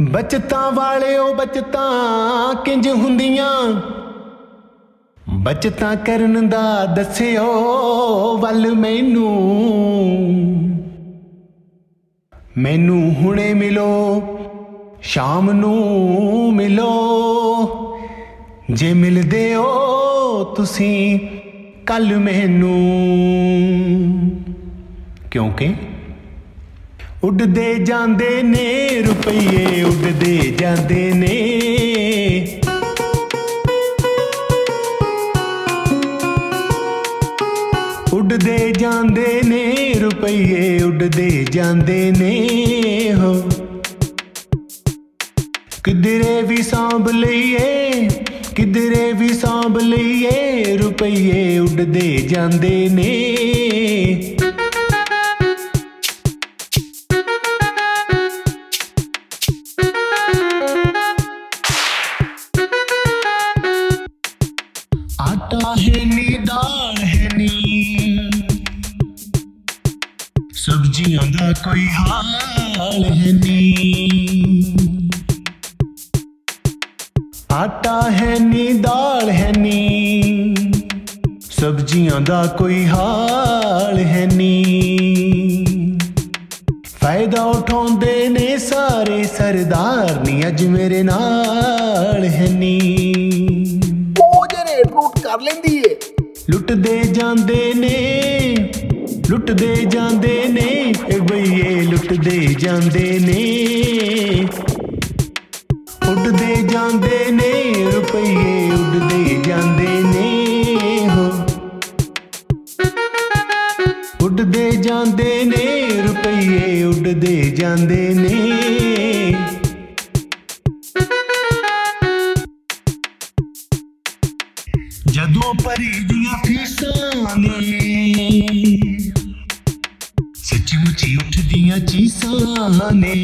ਬਚਤਾਂ ਵਾਲਿਓ ਬਚਤਾਂ ਕਿੰਜ ਹੁੰਦੀਆਂ? ਬਚਤਾਂ ਕਰਨ ਦਾ ਦੱਸਿਓ ਵੱਲ ਮੈਨੂੰ। ਮੈਨੂੰ ਹੁਣੇ ਮਿਲੋ, ਸ਼ਾਮ ਨੂੰ ਮਿਲੋ। ਜੇ ਮਿਲਦੇ ਹੋ ਤੁਸੀਂ ਕੱਲ ਮੈਨੂੰ। ਕਿਉਂਕਿ ਉੱਡਦੇ ਜਾਂਦੇ ਨੇ, ਰੁਪਈਏ ਉੱਡਦੇ ਜਾਂਦੇ ਨੇ। ਉੱਡਦੇ ਜਾਂਦੇ ਨੇ, ਰੁਪਈਏ ਉੱਡਦੇ ਜਾਂਦੇ ਨੇ, ਹੋ। ਕਿਧਰੇ ਵੀ ਸਾਂਭ ਲਈਏ, ਕਿਧਰੇ ਵੀ ਸਾਂਭ ਲਈਏ, ਰੁਪਈਏ ਉੱਡਦੇ ਜਾਂਦੇ ਨੇ। ਆਟਾ ਹੈ ਨੀ ਦਾਲ ਹੈ ਨੀ। ਸਬਜ਼ੀਆਂ ਦਾ ਕੋਈ ਹਾਲ ਹੈ ਨੀ। ਆਟਾ ਹੈ ਨੀ, ਦਾਲ ਹੈ ਨੀ। ਸਬਜ਼ੀਆਂ ਦਾ ਕੋਈ ਹਾਲ ਹੈ ਨੀ। ਫਾਇਦਾ ਉਠਾਉਂਦੇ ਨੇ ਸਾਰੇ ਸਰਦਾਰ ਨੀ ਅੱਜ ਮੇਰੇ ਨਾਲ ਹੈ ਨੀ। ਉਹ ਜੇ ਰੇਟ ਰੂਟ ਕਰ ਲੈਂਦੀ ਏ। ਲੁੱਟਦੇ ਜਾਂਦੇ ਨੇ, ਲੁੱਟਦੇ ਜਾਂਦੇ ਨੇ ਏ ਬਈਏ ਲੁੱਟਦੇ ਜਾਂਦੇ ਨੇ। ਉੱਡਦੇ ਜਾਂਦੇ ਨੇ, ਰੁਪਈਏ ਉੱਡਦੇ ਜਾਂਦੇ ਨੇ, ਹੋ। ਉੱਡਦੇ ਜਾਂਦੇ ਨੇ, ਰੁਪਈਏ ਉੱਡਦੇ ਜਾਂਦੇ ਨੇ। ਜਦੋਂ ਭਰੀ ਦੀਆਂ ਫੀਸਾਂ ਨੇ। ਸੱਚੀ ਮੁੱਚੀ ਉੱਠਦੀਆਂ ਚੀਸਾਂ ਨੇ।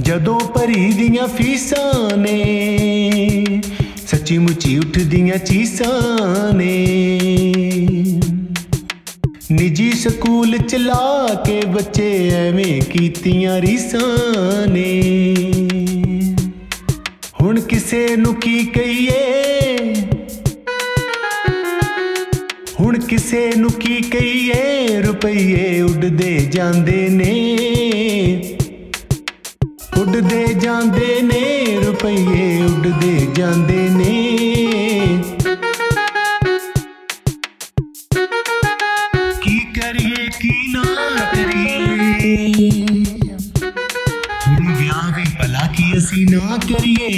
ਜਦੋਂ ਭਰੀ ਦੀਆਂ ਫੀਸਾਂ ਨੇ। ਸੱਚੀ ਮੁੱਚੀ ਉੱਠਦੀਆਂ ਚੀਸਾਂ ਨੇ। ਨਿੱਜੀ ਸਕੂਲ ਚਲਾ ਕੇ ਬੱਚੇ ਐਵੇਂ ਕੀਤੀਆਂ ਰੀਸਾਂ ਨੇ। ਹੁਣ ਕਿਸੇ ਨੂੰ ਕੀ ਕਹੀਏ? ਹੁਣ ਕਿਸੇ ਨੂੰ ਕੀ ਕਹੀਏ? ਰੁਪਈਏ ਉੱਡਦੇ ਜਾਂਦੇ ਨੇ। ਉੱਡਦੇ ਜਾਂਦੇ ਨੇ, ਰੁਪਈਏ ਉੱਡਦੇ ਜਾਂਦੇ ਨੇ। ਕੀ ਕਰੀਏ, ਕੀ ਨਾ ਕਰੀਏ? ਨਾ ਕਰੀਏ?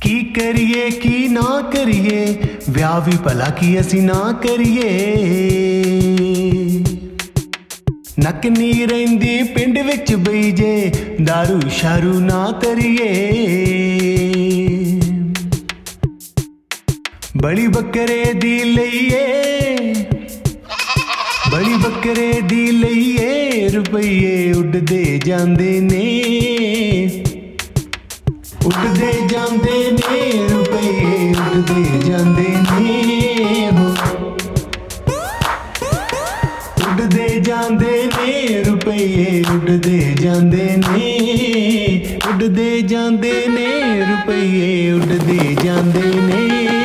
ਕੀ ਕਰੀਏ, ਕੀ ਨਾ ਕਰੀਏ? ਵਿਆਹ ਵੀ ਭਲਾ ਕੀ ਅਸੀਂ ਨਾ ਕਰੀਏ? ਨੱਕ ਨੀ ਰਹਿੰਦੀ ਪਿੰਡ ਵਿੱਚ ਬਈ ਜੇ दारू ਸ਼ਾਰੂ ਨਾ ਕਰੀਏ। ਬੜੀ ਬੱਕਰੇ ਦੀ ਲਈਏ। ਬੜੀ ਬੱਕਰੇ ਦੀ ਲਈਏ। ਰੁਪਈਏ ਉੱਡਦੇ ਜਾਂਦੇ ਨੇ। ਉੱਡਦੇ ਜਾਂਦੇ ਨੇ, ਰੁਪਈਏ ਉੱਡਦੇ ਜਾਂਦੇ ਨੇ। ਉੱਡਦੇ ਜਾਂਦੇ ਨੇ, ਰੁਪਈਏ ਉੱਡਦੇ ਜਾਂਦੇ ਨੇ। ਉੱਡਦੇ ਜਾਂਦੇ ਨੇ, ਰੁਪਈਏ ਉੱਡਦੇ ਜਾਂਦੇ ਨੇ।